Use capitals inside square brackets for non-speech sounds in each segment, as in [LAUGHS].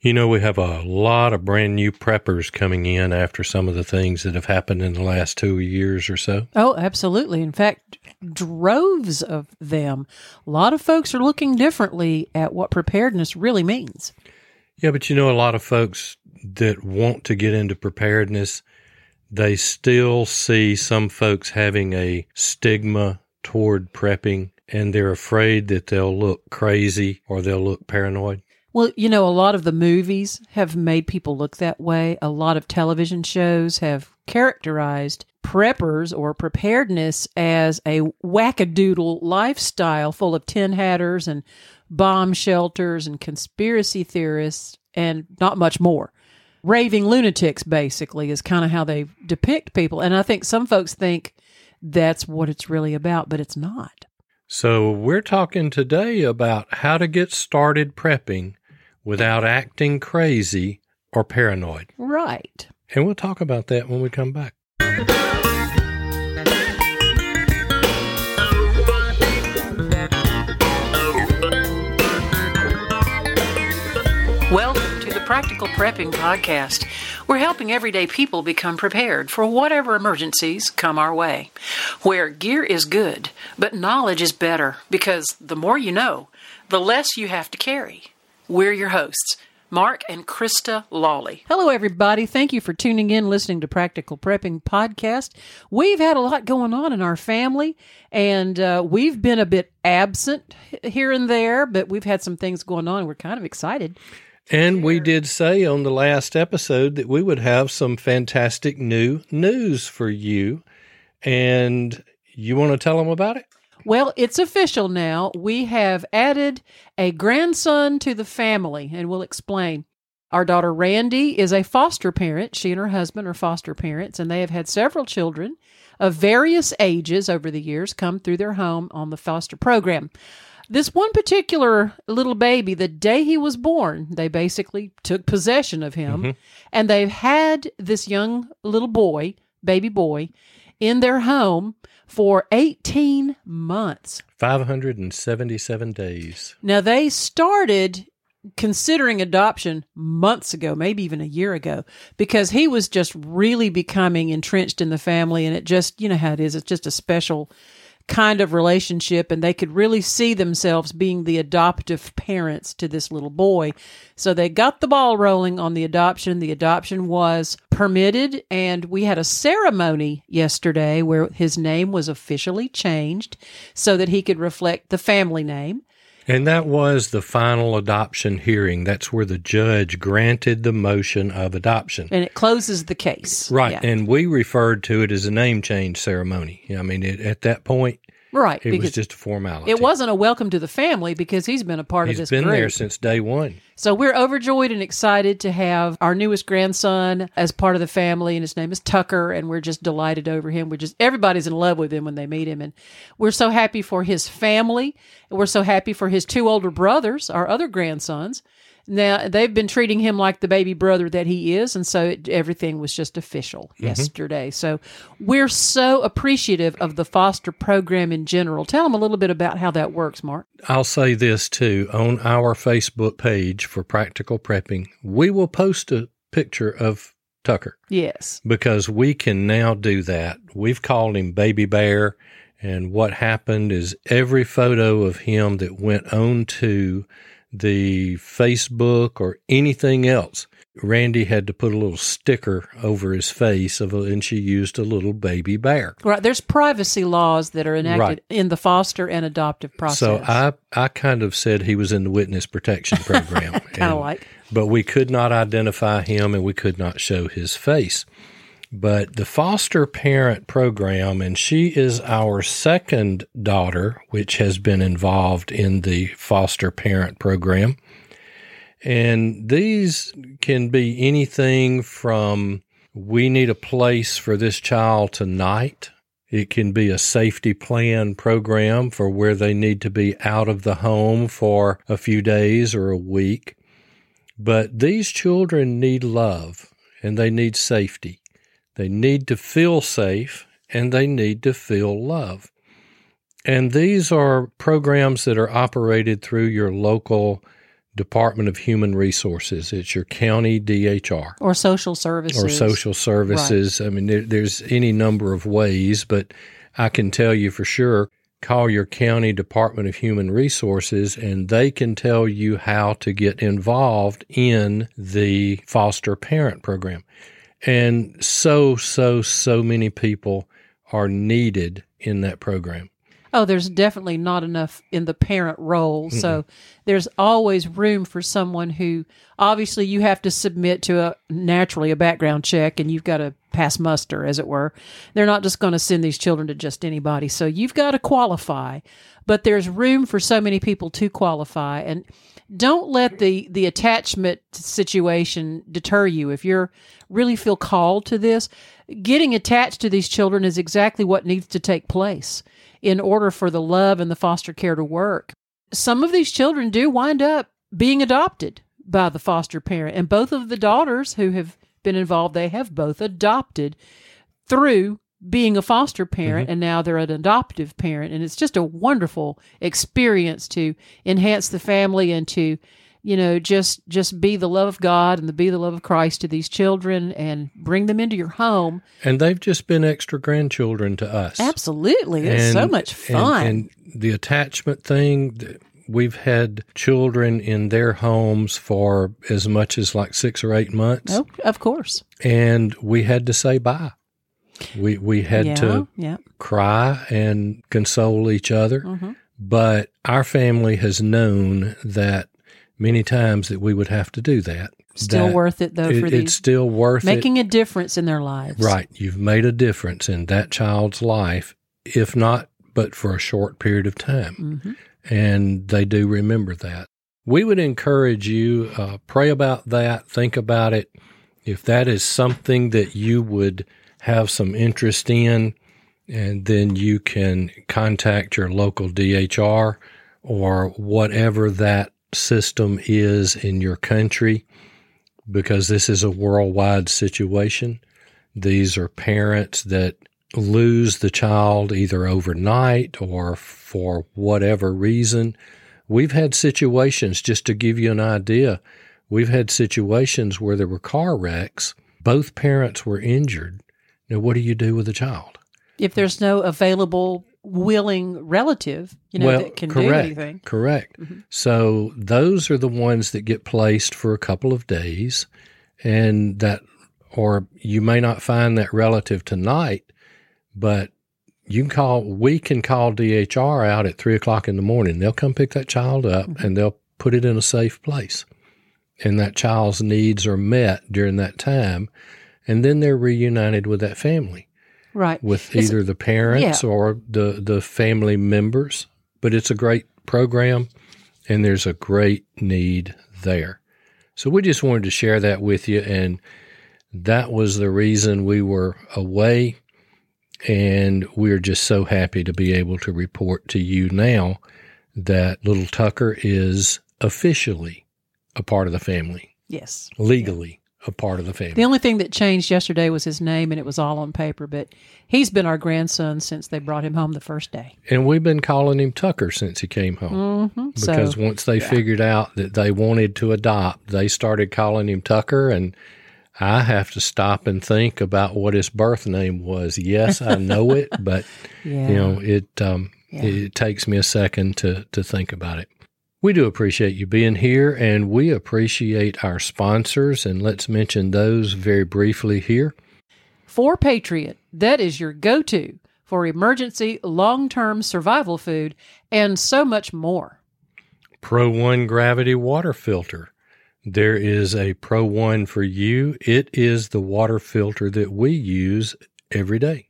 You know, we have a lot of brand new preppers coming in after some of the things that have happened in the last two years or so. Oh, absolutely. In fact, droves of them. A lot of folks are looking differently at what preparedness really means. Yeah, but you know, a lot of folks that want to get into preparedness, they still see some folks having a stigma toward prepping and they're afraid that they'll look crazy or they'll look paranoid. Well, you know, a lot of the movies have made people look that way. A lot of television shows have characterized preppers or preparedness as a wackadoodle lifestyle full of tin hatters and bomb shelters and conspiracy theorists and not much more. Raving lunatics, basically, is kind of how they depict people. And I think some folks think that's what it's really about, but it's not. So, we're talking today about how to get started prepping without acting crazy or paranoid. Right. And we'll talk about that when we come back. Welcome to the Practical Prepping Podcast. We're helping everyday people become prepared for whatever emergencies come our way. Where gear is good, but knowledge is better because the more you know, the less you have to carry. We're your hosts. Mark and Krista Lawley. Hello, everybody. Thank you for tuning in, listening to Practical Prepping Podcast. We've had a lot going on in our family, and uh, we've been a bit absent here and there, but we've had some things going on. We're kind of excited. And we did say on the last episode that we would have some fantastic new news for you. And you want to tell them about it? Well, it's official now. We have added a grandson to the family, and we'll explain. Our daughter Randy is a foster parent. She and her husband are foster parents, and they have had several children of various ages over the years come through their home on the foster program. This one particular little baby, the day he was born, they basically took possession of him, mm-hmm. and they've had this young little boy, baby boy, in their home for 18 months. 577 days. Now, they started considering adoption months ago, maybe even a year ago, because he was just really becoming entrenched in the family. And it just, you know how it is, it's just a special kind of relationship and they could really see themselves being the adoptive parents to this little boy. So they got the ball rolling on the adoption. The adoption was permitted and we had a ceremony yesterday where his name was officially changed so that he could reflect the family name. And that was the final adoption hearing. That's where the judge granted the motion of adoption. And it closes the case. Right. Yeah. And we referred to it as a name change ceremony. I mean, it, at that point, Right. It was just a formality. It wasn't a welcome to the family because he's been a part he's of this family. He's been group. there since day one. So we're overjoyed and excited to have our newest grandson as part of the family, and his name is Tucker, and we're just delighted over him. We're just everybody's in love with him when they meet him, and we're so happy for his family, and we're so happy for his two older brothers, our other grandsons, now they've been treating him like the baby brother that he is, and so it, everything was just official mm-hmm. yesterday. So we're so appreciative of the foster program in general. Tell them a little bit about how that works, Mark. I'll say this too on our Facebook page for Practical Prepping, we will post a picture of Tucker. Yes, because we can now do that. We've called him Baby Bear. And what happened is every photo of him that went on to the Facebook or anything else. Randy had to put a little sticker over his face of a, and she used a little baby bear. Right. There's privacy laws that are enacted right. in the foster and adoptive process. So I, I kind of said he was in the witness protection program. [LAUGHS] kind of like. But we could not identify him and we could not show his face but the foster parent program, and she is our second daughter, which has been involved in the foster parent program. And these can be anything from we need a place for this child tonight. It can be a safety plan program for where they need to be out of the home for a few days or a week. But these children need love and they need safety. They need to feel safe and they need to feel love. And these are programs that are operated through your local Department of Human Resources. It's your county DHR or social services or social services. I mean, there, there's any number of ways, but I can tell you for sure call your county Department of Human Resources and they can tell you how to get involved in the foster parent program. And so, so, so many people are needed in that program. Oh, there's definitely not enough in the parent role. Mm-hmm. So there's always room for someone who obviously you have to submit to a naturally a background check and you've got to pass muster, as it were. They're not just going to send these children to just anybody. So you've got to qualify, but there's room for so many people to qualify. And don't let the the attachment situation deter you. If you're really feel called to this, getting attached to these children is exactly what needs to take place in order for the love and the foster care to work. Some of these children do wind up being adopted by the foster parent, and both of the daughters who have been involved, they have both adopted through being a foster parent mm-hmm. and now they're an adoptive parent and it's just a wonderful experience to enhance the family and to you know just just be the love of god and the be the love of christ to these children and bring them into your home. And they've just been extra grandchildren to us. Absolutely. It's and, so much fun and, and the attachment thing we've had children in their homes for as much as like six or eight months. Oh, of course. And we had to say bye. We we had yeah, to yeah. cry and console each other. Mm-hmm. but our family has known that many times that we would have to do that. Still that worth it though it, for these. It's still worth making it. a difference in their lives. Right. You've made a difference in that child's life, if not but for a short period of time. Mm-hmm. And they do remember that. We would encourage you, uh, pray about that, think about it. If that is something that you would have some interest in, and then you can contact your local DHR or whatever that system is in your country because this is a worldwide situation. These are parents that lose the child either overnight or for whatever reason. We've had situations, just to give you an idea, we've had situations where there were car wrecks. Both parents were injured. Now, what do you do with the child? If there's no available willing relative, you know, well, that can correct, do anything. Correct. Mm-hmm. So those are the ones that get placed for a couple of days, and that, or you may not find that relative tonight, but you can call. We can call DHR out at three o'clock in the morning. They'll come pick that child up mm-hmm. and they'll put it in a safe place, and that child's needs are met during that time, and then they're reunited with that family right. With it's, either the parents yeah. or the the family members but it's a great program and there's a great need there. So we just wanted to share that with you and that was the reason we were away and we're just so happy to be able to report to you now that little tucker is officially a part of the family yes. legally a part of the family. The only thing that changed yesterday was his name, and it was all on paper. But he's been our grandson since they brought him home the first day. And we've been calling him Tucker since he came home. Mm-hmm. Because so, once they yeah. figured out that they wanted to adopt, they started calling him Tucker. And I have to stop and think about what his birth name was. Yes, I know it, [LAUGHS] but yeah. you know it. Um, yeah. It takes me a second to to think about it. We do appreciate you being here, and we appreciate our sponsors, and let's mention those very briefly here. For Patriot, that is your go to for emergency long term survival food, and so much more. Pro One Gravity Water Filter. There is a Pro One for you. It is the water filter that we use every day.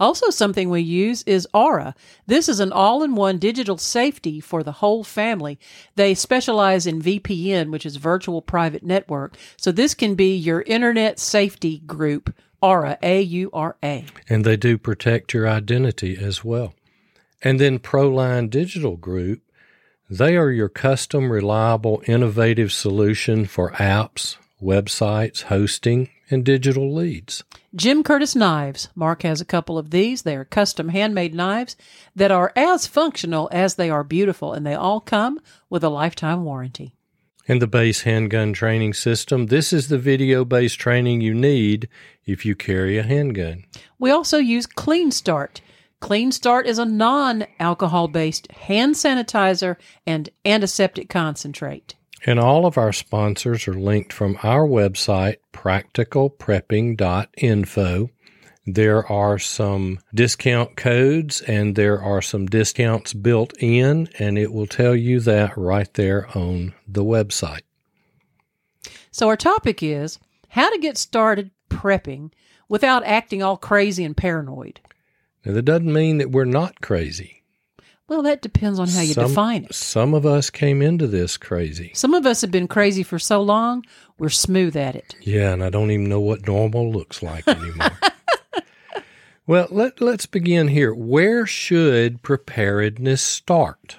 Also, something we use is Aura. This is an all in one digital safety for the whole family. They specialize in VPN, which is virtual private network. So, this can be your internet safety group, Aura, A U R A. And they do protect your identity as well. And then Proline Digital Group, they are your custom, reliable, innovative solution for apps, websites, hosting, and digital leads. Jim Curtis Knives. Mark has a couple of these. They are custom handmade knives that are as functional as they are beautiful, and they all come with a lifetime warranty. and the base handgun training system. This is the video based training you need if you carry a handgun. We also use Clean Start. Clean Start is a non alcohol based hand sanitizer and antiseptic concentrate. And all of our sponsors are linked from our website, practicalprepping.info. There are some discount codes and there are some discounts built in, and it will tell you that right there on the website. So, our topic is how to get started prepping without acting all crazy and paranoid. Now, that doesn't mean that we're not crazy. Well, that depends on how you some, define it. Some of us came into this crazy. Some of us have been crazy for so long, we're smooth at it. Yeah, and I don't even know what normal looks like anymore. [LAUGHS] well, let, let's begin here. Where should preparedness start?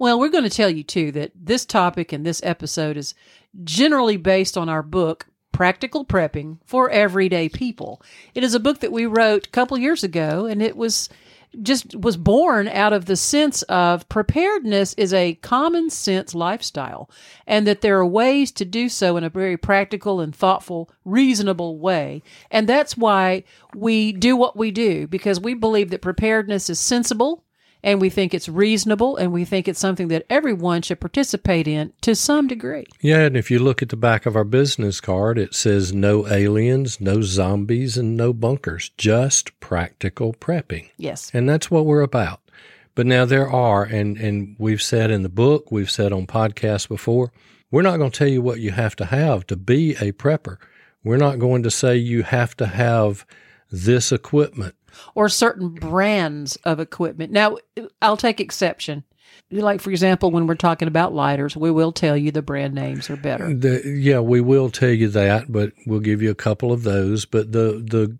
Well, we're going to tell you, too, that this topic and this episode is generally based on our book, Practical Prepping for Everyday People. It is a book that we wrote a couple years ago, and it was just was born out of the sense of preparedness is a common sense lifestyle and that there are ways to do so in a very practical and thoughtful reasonable way. And that's why we do what we do because we believe that preparedness is sensible and we think it's reasonable and we think it's something that everyone should participate in to some degree. Yeah, and if you look at the back of our business card, it says no aliens, no zombies, and no bunkers, just practical prepping. Yes. And that's what we're about. But now there are, and, and we've said in the book, we've said on podcasts before, we're not going to tell you what you have to have to be a prepper. We're not going to say you have to have this equipment or certain brands of equipment. Now, I'll take exception. Like, for example, when we're talking about lighters, we will tell you the brand names are better. The, yeah, we will tell you that, but we'll give you a couple of those. But the, the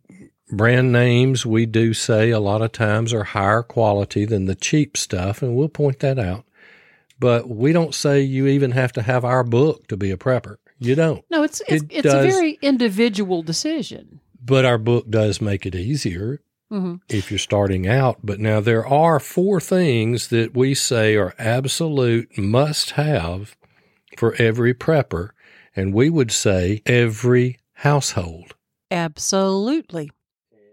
brand names we do say a lot of times are higher quality than the cheap stuff, and we'll point that out. But we don't say you even have to have our book to be a prepper. You don't. No, it's it's, it it's does, a very individual decision. But our book does make it easier mm-hmm. if you're starting out. But now there are four things that we say are absolute must have for every prepper. And we would say every household. Absolutely.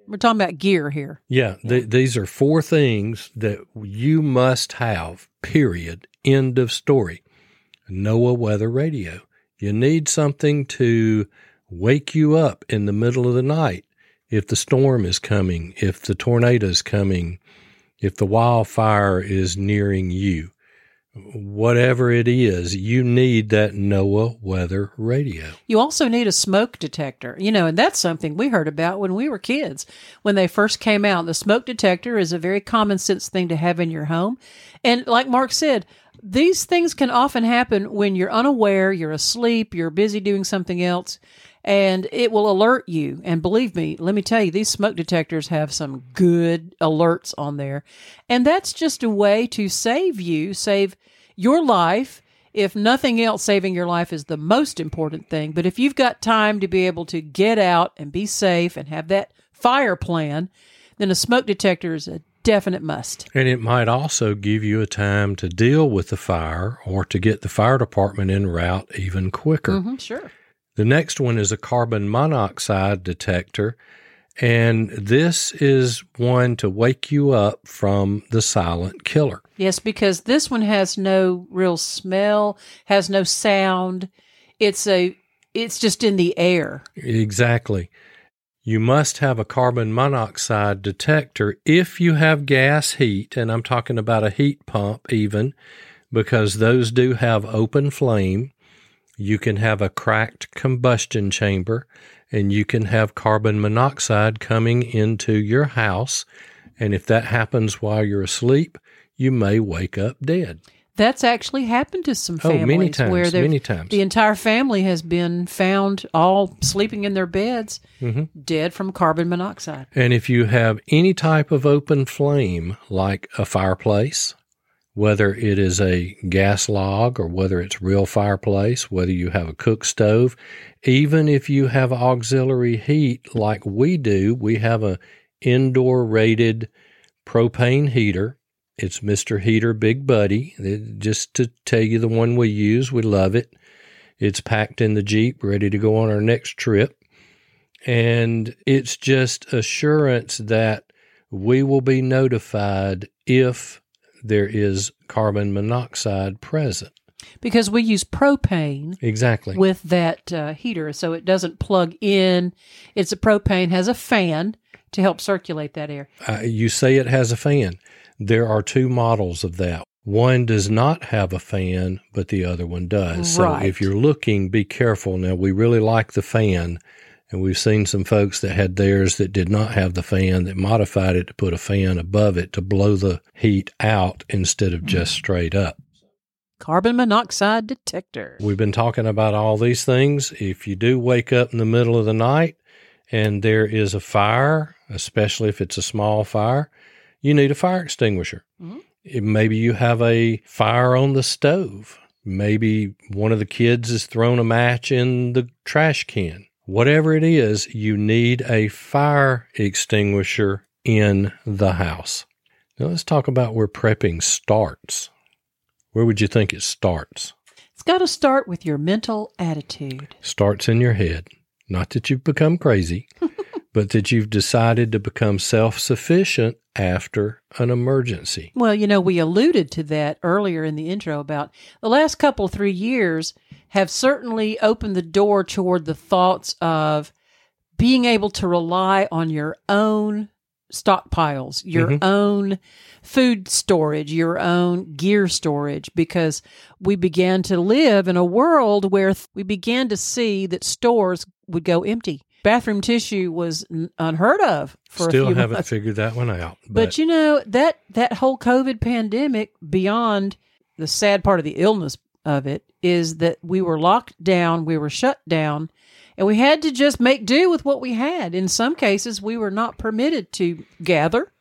We're talking about gear here. Yeah. Th- these are four things that you must have, period. End of story. NOAA weather radio. You need something to wake you up in the middle of the night if the storm is coming, if the tornado is coming, if the wildfire is nearing you, whatever it is, you need that NOAA weather radio. You also need a smoke detector, you know, and that's something we heard about when we were kids. When they first came out, the smoke detector is a very common sense thing to have in your home. And like Mark said, these things can often happen when you're unaware, you're asleep, you're busy doing something else and it will alert you. And believe me, let me tell you, these smoke detectors have some good alerts on there. And that's just a way to save you, save your life. If nothing else, saving your life is the most important thing. But if you've got time to be able to get out and be safe and have that fire plan, then a smoke detector is a definite must. And it might also give you a time to deal with the fire or to get the fire department en route even quicker. Mm-hmm, sure. The next one is a carbon monoxide detector. And this is one to wake you up from the silent killer. Yes, because this one has no real smell, has no sound. It's a it's just in the air. Exactly. You must have a carbon monoxide detector if you have gas heat, and I'm talking about a heat pump even, because those do have open flame. You can have a cracked combustion chamber and you can have carbon monoxide coming into your house. And if that happens while you're asleep, you may wake up dead. That's actually happened to some families oh, many times, where many times. the entire family has been found all sleeping in their beds, mm-hmm. dead from carbon monoxide. And if you have any type of open flame, like a fireplace, whether it is a gas log or whether it's real fireplace, whether you have a cook stove, even if you have auxiliary heat like we do, we have a indoor rated propane heater. It's Mr. Heater Big Buddy. Just to tell you the one we use, we love it. It's packed in the Jeep, ready to go on our next trip. And it's just assurance that we will be notified if there is carbon monoxide present. Because we use propane Exactly. with that uh, heater, so it doesn't plug in. It's a propane has a fan to help circulate that air. Uh, you say it has a fan. There are two models of that. One does not have a fan, but the other one does. Right. So if you're looking, be careful. Now, we really like the fan, and we've seen some folks that had theirs that did not have the fan that modified it to put a fan above it to blow the heat out instead of just straight up. Carbon monoxide detector. We've been talking about all these things. If you do wake up in the middle of the night and there is a fire, especially if it's a small fire, you need a fire extinguisher. Mhm. Maybe you have a fire on the stove. Maybe one of the kids has thrown a match in the trash can. Whatever it is, you need a fire extinguisher in the house. Now let's talk about where prepping starts. Where would you think it starts? It's got to start with your mental attitude. starts in your head. Not that you've become crazy, [LAUGHS] but that you've decided to become self sufficient after an emergency. Well, you know, we alluded to that earlier in the intro about the last couple, three years have certainly opened the door toward the thoughts of being able to rely on your own stockpiles, your Mhm. own food storage, your own gear storage, because we began to live in a world where th- we began to see that stores would go empty. Bathroom tissue was n- unheard of for a Still few haven't months. figured that one out. But, you know that that whole COVID pandemic, beyond the sad part of the illness of it, is that we were locked down, we were shut down, and we had to just make do with what we had. In some cases, we were not permitted to gather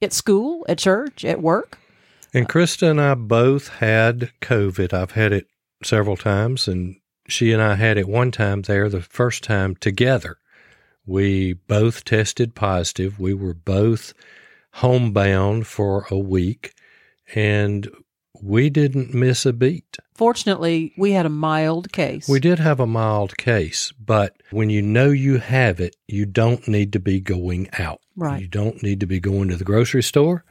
at school, at church, at work. and Krista and I both had COVID. I've had it several times, and she and I had it one time there, the first time together. We both tested positive. We were both homebound for a week, and we didn't miss a beat. Fortunately, we had a mild case. We did have a mild case, but when you know you have it, you don't need to be going out. Right. You don't need to be going to the grocery store.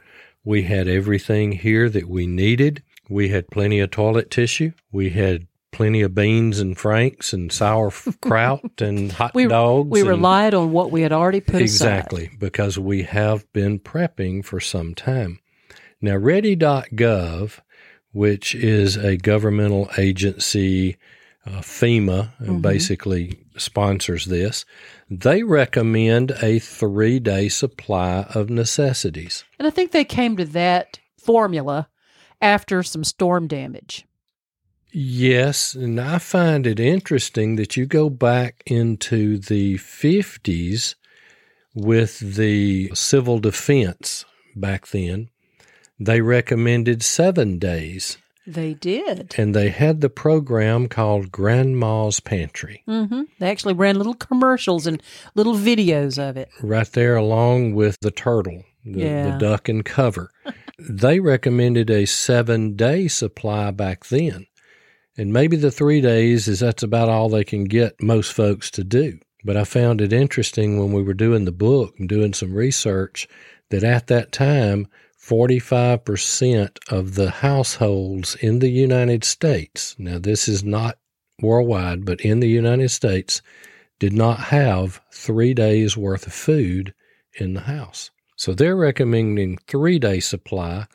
We had everything here that we needed. We had plenty of toilet tissue. We had plenty of beans and franks and sauerkraut [LAUGHS] and hot we, dogs. we and- relied on what we had already put aside. Exactly, because we have been prepping for some time. Now, ready.gov, which is a governmental agency, uh, FEMA, uh, Mhm. basically sponsors this, they recommend a three day supply of necessities. And I think they came to that formula after some storm damage. Yes, and I find it interesting that you go back into the 50s with the civil defense back then. They recommended seven days, They did. and they had the program called Grandma's Pantry hmm They actually ran little commercials and little videos of it. right there along with the turtle, the, Yeah. the duck and cover. [LAUGHS] they recommended a seven day supply back then. And maybe the three days is that's about all they can get most folks to do. But I found it interesting when we were doing the book and doing some research that at that time, 45% of the households in the United States, now this is not worldwide, but in the United States, did not have three days worth of food in the house. So they're recommending three day supply.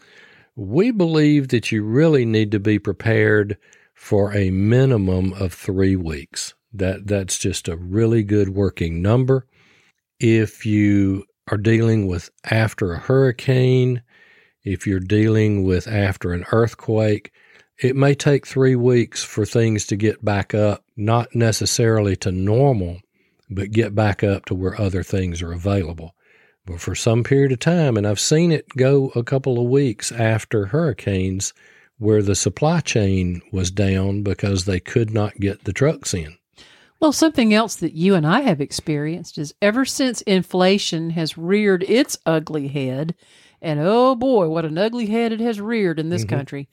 We believe that you really need to be prepared for a minimum of three weeks. That that's just a really good working number. If you are dealing with after a hurricane, if you're dealing with after an earthquake, it may take three weeks for things to get back up, not necessarily to normal, but get back up to where other things are available. But for some period of time, and I've seen it go a couple of weeks after hurricanes where the supply chain was down because they could not get the trucks in. Well, something else that you and I have experienced is ever since inflation has reared its ugly head, and oh boy, what an ugly head it has reared in this Mhm. country,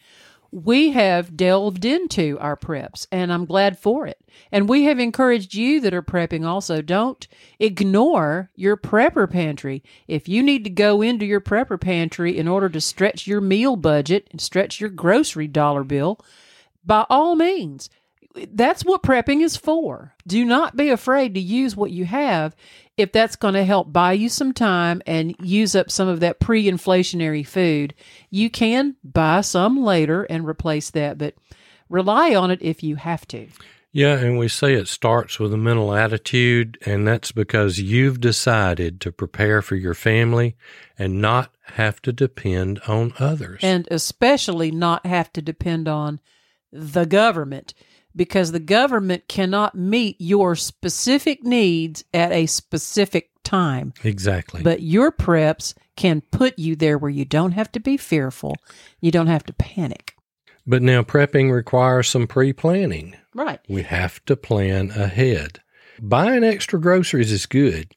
we have delved into our preps and I'm glad for it. And we have encouraged you that are prepping also don't ignore your prepper pantry. If you need to go into your prepper pantry in order to stretch your meal budget and stretch your grocery dollar bill, by all means, that's what prepping is for. Do not be afraid to use what you have if that's going to help buy you some time and use up some of that pre inflationary food. You can buy some later and replace that, but rely on it if you have to. Yeah, and we say it starts with a mental attitude, and that's because you've decided to prepare for your family and not have to depend on others. And especially not have to depend on the government because the government cannot meet your specific needs at a specific time. exactly. But your preps can put you there where you don't have to be fearful. You don't have to panic. But now prepping requires some pre planning. Right. We have to plan ahead. Buying extra groceries is good,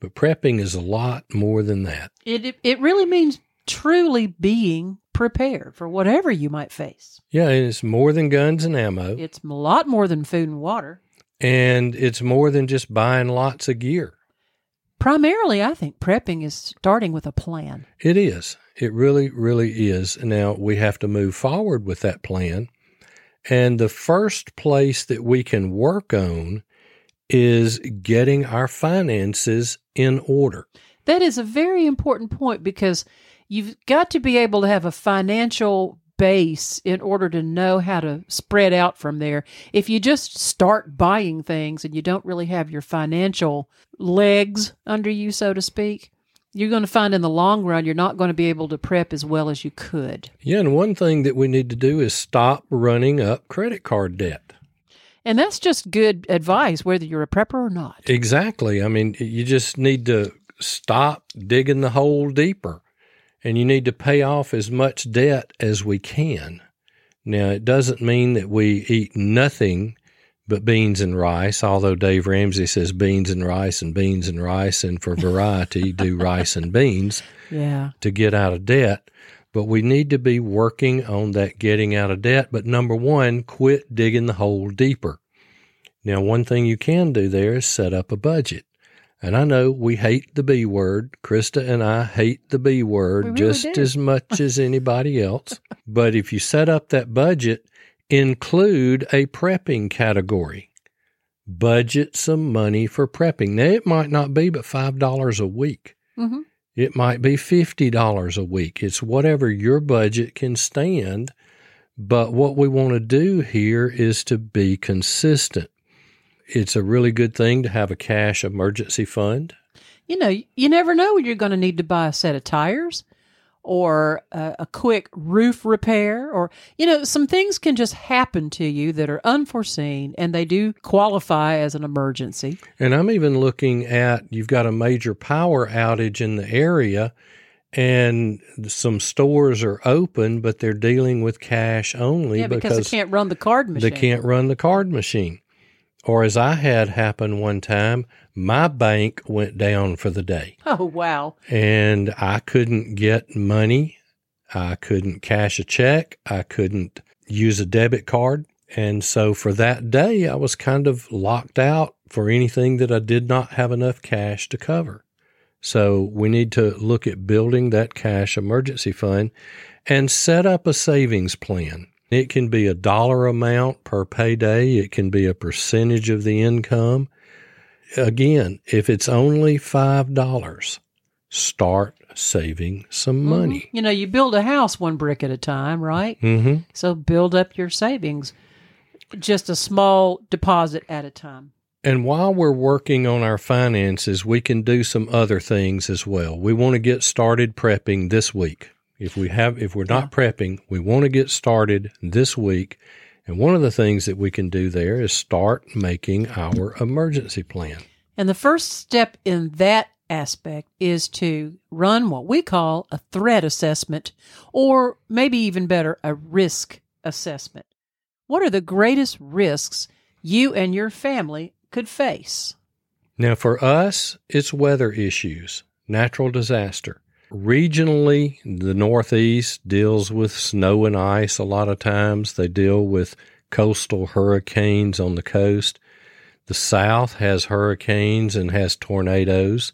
but prepping is a lot more than that. It it, it really means truly being prepared for whatever you might face. Yeah, and it's more than guns and ammo, It's a lot more than food and water. and it's more than just buying lots of gear. Primarily, I think prepping is starting with a plan. It is. It really, really is. Now we have to move forward with that plan. And the first place that we can work on is getting our finances in order. That is a very important point because you've got to be able to have a financial base in order to know how to spread out from there. If you just start buying things and you don't really have your financial legs under you, so to speak, you're going to find in the long run you're not going to be able to prep as well as you could. Yeah, and one thing that we need to do is stop running up credit card debt. And that's just good advice, whether you're a prepper or not. Exactly. I mean, you just need to stop digging the hole deeper and you need to pay off as much debt as we can. Now, it doesn't mean that we eat nothing but beans and rice, although Dave Ramsey says beans and rice and beans and rice, and for variety, do rice and beans [LAUGHS] Yeah. to get out of debt. But we need to be working on that getting out of debt. But number one, quit digging the hole deeper. Now, one thing you can do there is set up a budget. And I know we hate the B word. Krista and I hate the B word really just do. as much as anybody else. [LAUGHS] But if you set up that budget, include a prepping category. Budget some money for prepping. Now, it might not be but $5 a week. hmm It might be $50 a week. It's whatever your budget can stand. But what we want to do here is to be consistent. It's a really good thing to have a cash emergency fund. you know, you never know when you're going to need to buy a set of tires or a, a quick roof repair or, you know, some things can just happen to you that are unforeseen and they do qualify as an emergency. And I'm even looking at you've got a major power outage in the area and some stores are open, but they're dealing with cash only Yeah, because, they can't run the card machine. they can't run the card machine. Or as I had happen one time, my bank went down for the day [LAUGHS] Oh, wow. and I couldn't get money. I couldn't cash a check. I couldn't use a debit card. And so for that day, I was kind of locked out for anything that I did not have enough cash to cover. So we need to look at building that cash emergency fund and set up a savings plan. It can be a dollar amount per payday. It can be a percentage of the income. Again, if it's only $5, start saving some money. You know, you build a house one brick at a time, right? Mm-hmm. So build up your savings, just a small deposit at a time. And while we're working on our finances, we can do some other things as well. We want to get started prepping this week. If we have if we're not prepping, we want to get started this week. And one of the things that we can do there is start making our emergency plan. And the first step in that aspect is to run what we call a threat assessment, or maybe even better, a risk assessment. What are the greatest risks you and your family could face? Now for us, it's weather issues, natural disaster. Regionally, the Northeast deals with snow and ice a lot of times. They deal with coastal hurricanes on the coast. The South has hurricanes and has tornadoes.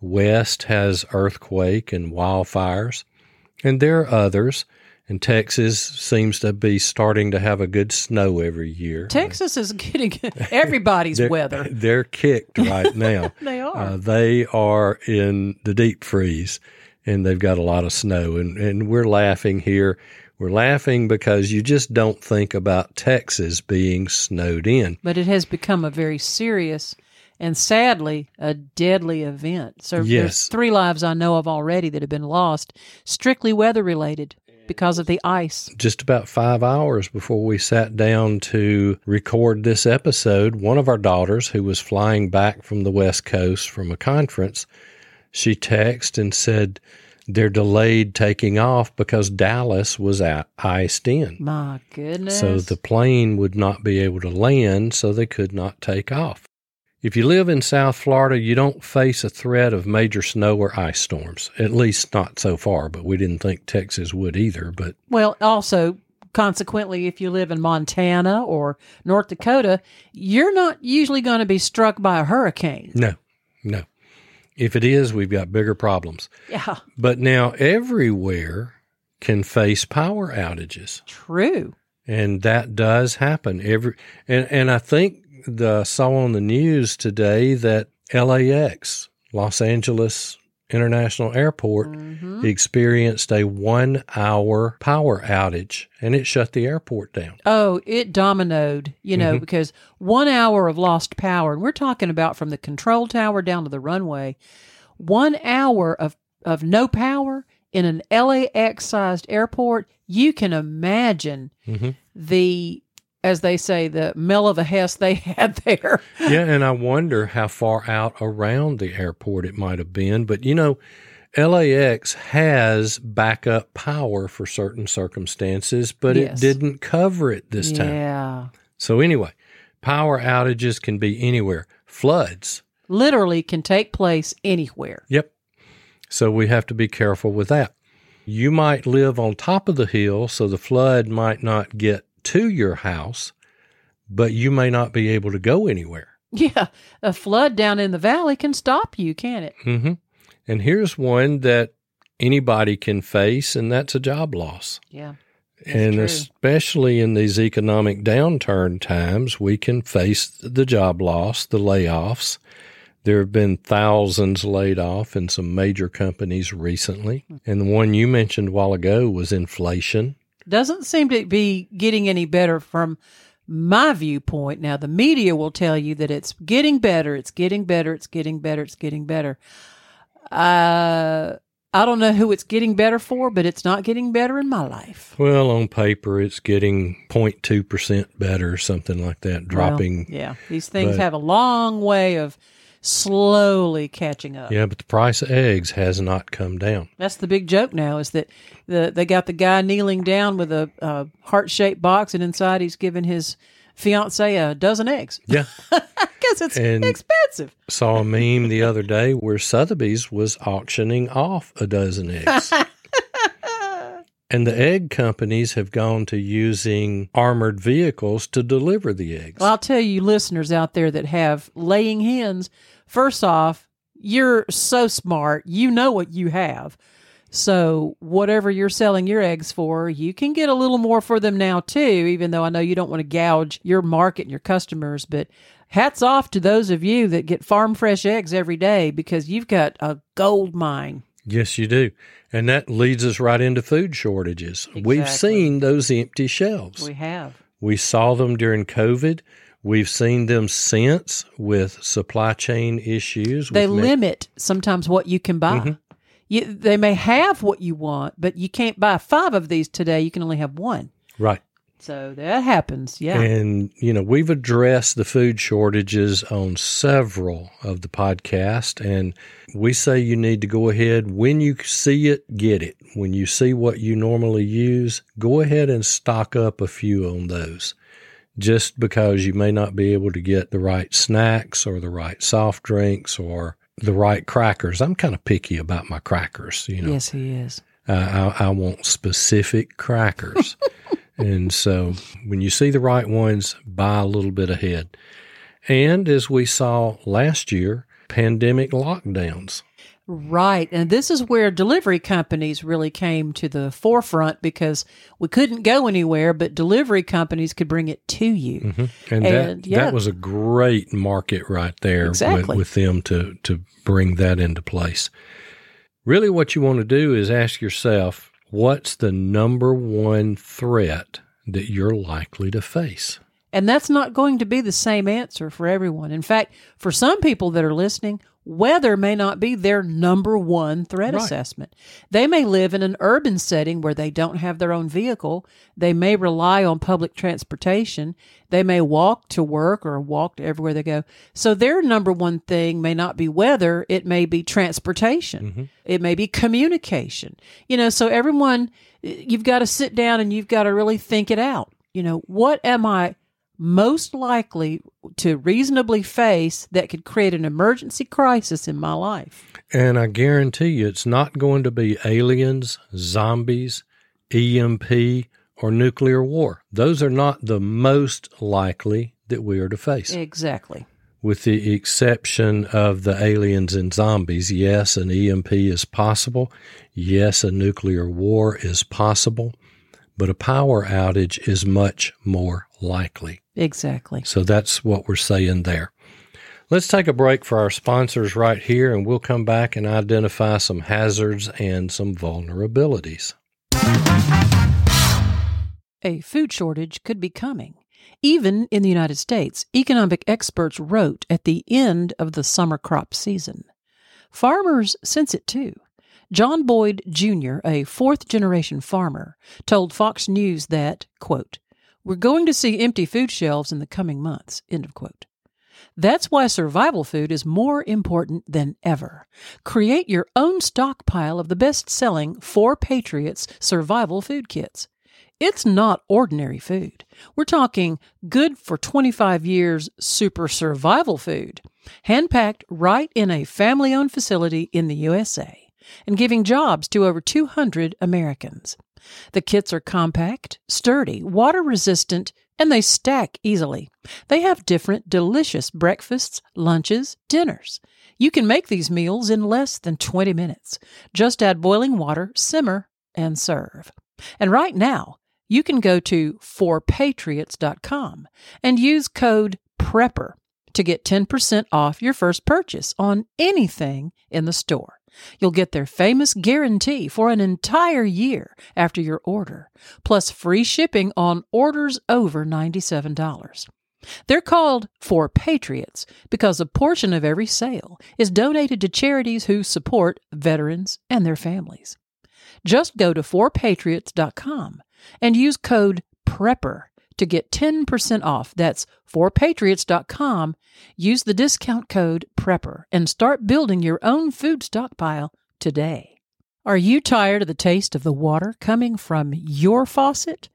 West has earthquake and wildfires. And there are others. And Texas seems to be starting to have a good snow every year. Texas is getting [LAUGHS] everybody's they're, weather. [LAUGHS] They're kicked right now. [LAUGHS] they are. Uh, they are in the deep freeze and they've got a lot of snow. And, and we're laughing here. We're laughing because you just don't think about Texas being snowed in. but it has become a very serious and sadly a deadly event. So Yes. there's three lives I know of already that have been lost, strictly weather related because of the ice. Just about five hours before we sat down to record this episode, one of our daughters, who was flying back from the West Coast from a conference, she texted and said they're delayed taking off because Dallas was out, iced in. My goodness. So the plane would not be able to land, so they could not take off. If you live in South Florida, you don't face a threat of major snow or ice storms, at least not so far, but we didn't think Texas would either. But Well, also, consequently, if you live in Montana or North Dakota, you're not usually going to be struck by a hurricane. no, no. If it is, we've got bigger problems. Yeah, But now everywhere can face power outages. true. and that does happen every and and I think the saw on the news today that LAX Los Angeles International Airport Mhm. experienced a 1 hour power outage and it shut the airport down. Oh, it dominoed, you know, Mhm. because one hour of lost power, and we're talking about from the control tower down to the runway, one hour of, of no power in an LAX sized airport, you can imagine Mhm. the, as they say, the smell of a hess they [LAUGHS] had there. yeah, and I wonder how far out around the airport it might have been, but you know LAX has backup power for certain circumstances, but Yes. it didn't cover it this time. Yeah. So anyway, power outages can be anywhere. Floods. Literally can take place anywhere. Yep. So we have to be careful with that. You might live on top of the hill, so the flood might not get to your house, but you may not be able to go anywhere. Yeah. A flood down in the valley can stop you, can't it? Mm-hmm. And here's one that anybody can face, and that's a job loss. Yeah. and true. especially in these economic downturn times, we can face the job loss, the layoffs. There have been thousands laid off in some major companies recently. And the one you mentioned a while ago was inflation. Doesn't seem to be getting any better from my viewpoint. Now, the media will tell you that it's getting better, it's getting better, it's getting better, it's getting better. Uh, I don't know who it's getting better for, but it's not getting better in my life. Well, on paper, it's getting 0.2% better, something like that, dropping. Well, yeah, these things but- have a long way of slowly catching up. yeah, but the price of eggs has not come down. That's the big joke now is that the they got the guy kneeling down with a, a heart shaped box, and inside he's giving his fiance a dozen eggs [LAUGHS] Yeah. because it's And- expensive. Saw a meme the other day where Sotheby's was auctioning off a dozen eggs. [LAUGHS] and the egg companies have gone to using armored vehicles to deliver the eggs. Well, I'll tell you, listeners out there that have laying hens, first off, you're so smart. You know what you have. So, whatever you're selling your eggs for, you can get a little more for them now, too, even though I know you don't want to gouge your market and your customers. But hats off to those of you that get farm fresh eggs every day because you've got a gold mine. Yes, you do. And that leads us right into food shortages. We've seen those empty shelves. We have. We saw them during COVID. We've seen them since with supply chain issues. They limit sometimes what you can buy. Mhm. You, they may have what you want, but you can't buy five of these today. You can only have one. Right. So that happens. Yeah. And, you know, we've addressed the food shortages on several of the podcast. And we say you need to go ahead when you see it, get it. When you see what you normally use, go ahead and stock up a few on those. Just because you may not be able to get the right snacks or the right soft drinks or the right crackers. I'm kind of picky about my crackers. You know, Yes, he is. uh, I, I want specific crackers, [LAUGHS] and so when you see the right ones, buy a little bit ahead. And as we saw last year, pandemic lockdowns. Right. And this is where delivery companies really came to the forefront because we couldn't go anywhere, but delivery companies could bring it to you. Mhm. And, And, that yeah. that was a great market right there Exactly. with, with them to to bring that into place. Really, what you want to do is ask yourself, what's the number one threat that you're likely to face? And that's not going to be the same answer for everyone. In fact, for some people that are listening, weather may not be their number one threat Right. assessment. They may live in an urban setting where they don't have their own vehicle. They may rely on public transportation. They may walk to work or walk to everywhere they go. So their number one thing may not be weather, it may be transportation. Mm-hmm. It may be communication. You know, so everyone you've got to sit down and you've got to really think it out. You know, what am I most likely to reasonably face that could create an emergency crisis in my life. And I guarantee you, it's not going to be aliens, zombies, EMP, or nuclear war. Those are not the most likely that we are to face. Exactly. With the exception of the aliens and zombies, yes, an EMP is possible. Yes, a nuclear war is possible. But a power outage is much more likely. Exactly. So that's what we're saying there. Let's take a break for our sponsors right here, and we'll come back and identify some hazards and some vulnerabilities. A food shortage could be coming. Even in the United States, economic experts wrote at the end of the summer crop season. Farmers sense it too. John Boyd Jr., a fourth generation farmer, told Fox News that, quote, We're going to see empty food shelves in the coming months, end of quote. That's why survival food is more important than ever. Create your own stockpile of the best selling Four Patriots survival food kits. It's not ordinary food. We're talking good for 25 years super survival food, hand packed right in a family owned facility in the USA and giving jobs to over 200 Americans. The kits are compact, sturdy, water resistant, and they stack easily. They have different delicious breakfasts, lunches, dinners. You can make these meals in less than 20 minutes. Just add boiling water, simmer, and serve. And right now, you can go to 4patriots.com and use code PREPPER to get 10% off your first purchase on anything in the store. You'll get their famous guarantee for an entire year after your order, plus free shipping on orders over $97. They're called For Patriots because a portion of every sale is donated to charities who support veterans and their families. Just go to 4patriots.com and use code PREPPER to get 10% off. That's 4patriots.com. Use the discount code PREPPER and start building your own food stockpile today. Are you tired of the taste of the water coming from your faucet?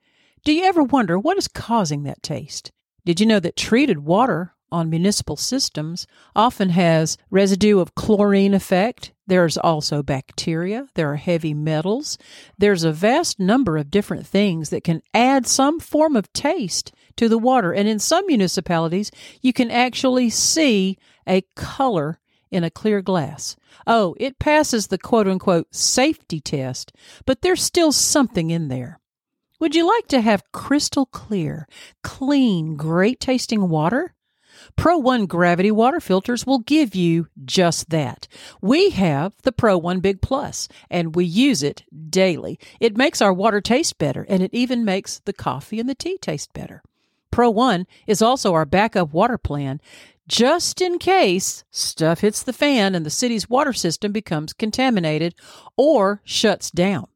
Do you ever wonder what is causing that taste? Did you know that treated water on municipal systems often has residue of chlorine effect? There's also bacteria, there are heavy metals. There's a vast number of different things that can add some form of taste to the water. And in some municipalities, you can actually see a color in a clear glass. Oh, it passes the quote unquote safety test, but there's still something in there. Would you like to have crystal clear, clean, great tasting water? Pro One gravity water filters will give you just that. We have the Pro One Big Plus, and we use it daily. It makes our water taste better, and it even makes the coffee and the tea taste better. Pro One is also our backup water plan, just in case stuff hits the fan and the city's water system becomes contaminated or shuts down.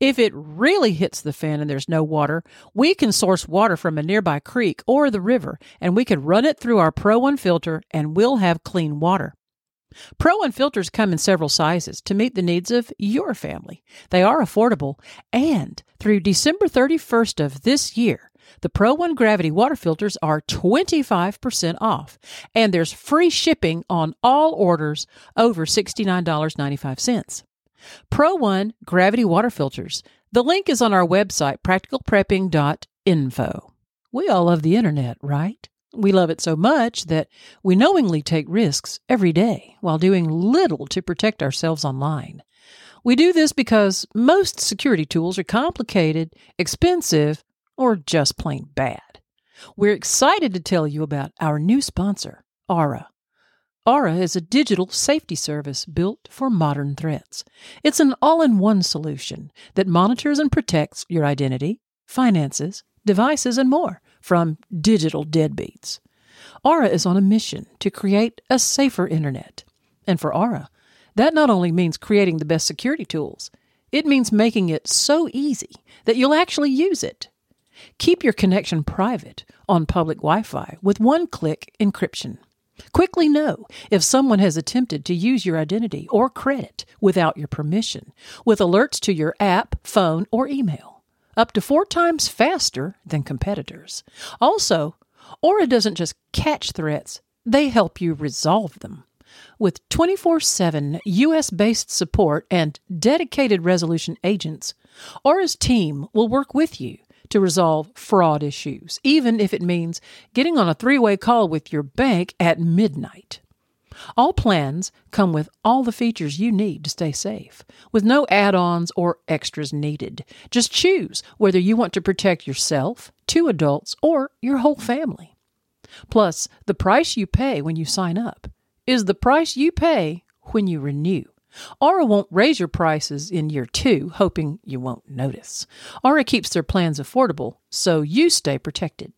If it really hits the fan and there's no water, we can source water from a nearby creek or the river and we could run it through our Pro One filter and we'll have clean water. Pro One filters come in several sizes to meet the needs of your family. They are affordable and through December 31st of this year, the Pro One Gravity water filters are 25% off, and there's free shipping on all orders over $69.95. Pro One Gravity water filters. The link is on our website, practicalprepping.info. We all love the internet, right? We love it so much that we knowingly take risks every day while doing little to protect ourselves online. We do this because most security tools are complicated, expensive, or just plain bad. We're excited to tell you about our new sponsor, Aura. Aura is a digital safety service built for modern threats. It's an all in one solution that monitors and protects your identity, finances, devices, and more from digital deadbeats. Aura is on a mission to create a safer internet. And for Aura, that not only means creating the best security tools, it means making it so easy that you'll actually use it. Keep your connection private on public Wi Fi with one click encryption. Quickly know if someone has attempted to use your identity or credit without your permission, with alerts to your app, phone, or email, up to four times faster than competitors. Also, Aura doesn't just catch threats, they help you resolve them. With 24 7 U.S. based support and dedicated resolution agents, Aura's team will work with you to resolve fraud issues, even if it means getting on a three way call with your bank at midnight. All plans come with all the features you need to stay safe, with no add ons or extras needed. Just choose whether you want to protect yourself, two adults, or your whole family. Plus, the price you pay when you sign up is the price you pay when you renew. Aura won't raise your prices in year two, hoping you won't notice. Aura keeps their plans affordable, so you stay protected.